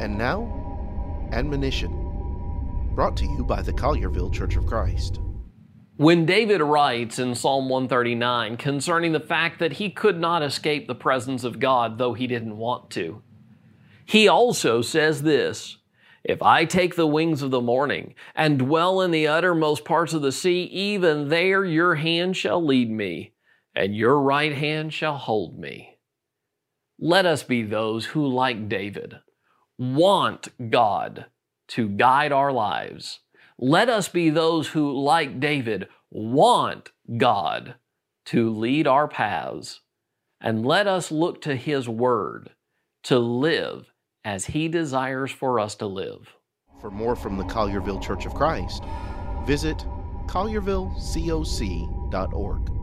And now, admonition. Brought to you by the Collierville Church of Christ. When David writes in Psalm 139 concerning the fact that he could not escape the presence of God, though he didn't want to, he also says this If I take the wings of the morning and dwell in the uttermost parts of the sea, even there your hand shall lead me, and your right hand shall hold me. Let us be those who, like David, want God to guide our lives. Let us be those who, like David, want God to lead our paths. And let us look to His Word to live as He desires for us to live. For more from the Collierville Church of Christ, visit colliervillecoc.org.